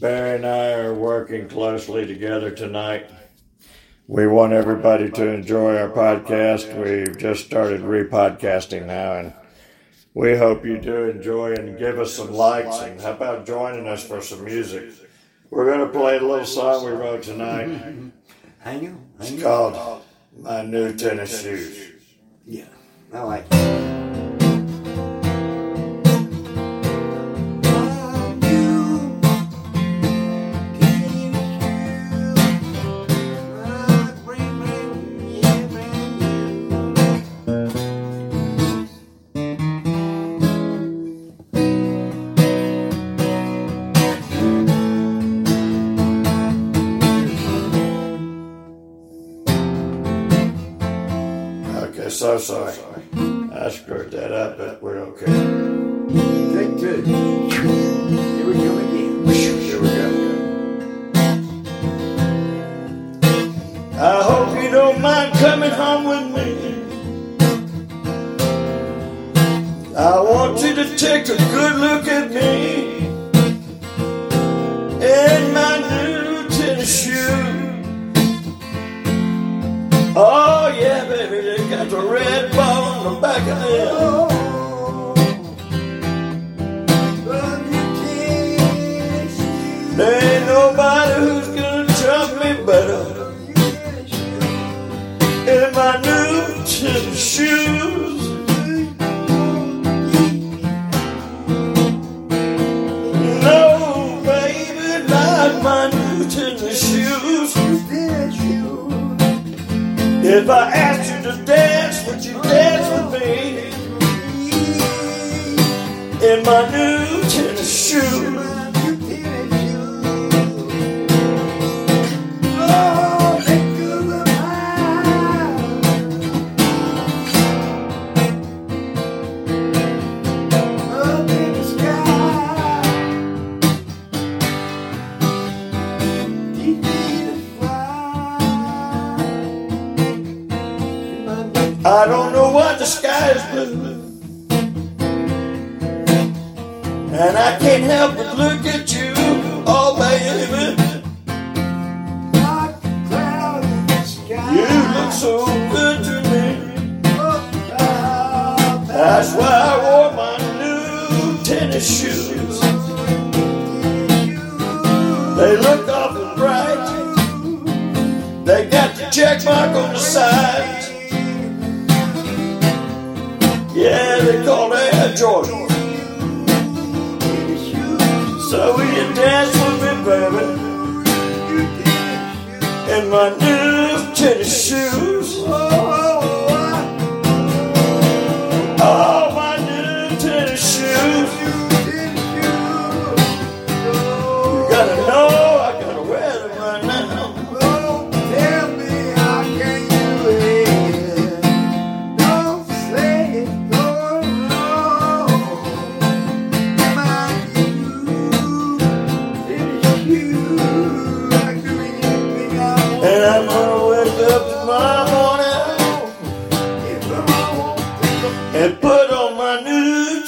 Barry and I are working closely together tonight. We want everybody to enjoy our podcast. We've just started repodcasting now, and we hope you do enjoy and give us some likes. And how about joining us for some music? We're going to play a little song we wrote tonight. Hang on. It's called My New Tennis Shoes. Yeah, I like it. So sorry. I screwed that up, but we're okay. Take two. Here we come again. Here we go. I hope you don't mind coming home with me. I want you to take a good look at me the back of them. There ain't nobody who's gonna jump me better in my new tennis shoes. No, baby, not my new tennis shoes. If I asked you to dance, would you dance in my new tennis shoes? I don't know why the sky is blue. And I can't help but look at you, oh baby. You look so good to me. That's why I wore my new tennis shoes. They look awful bright. They got the check mark on the side. Yeah, they call Air Jordan. So will you dance with me, baby? In my new tennis shoes.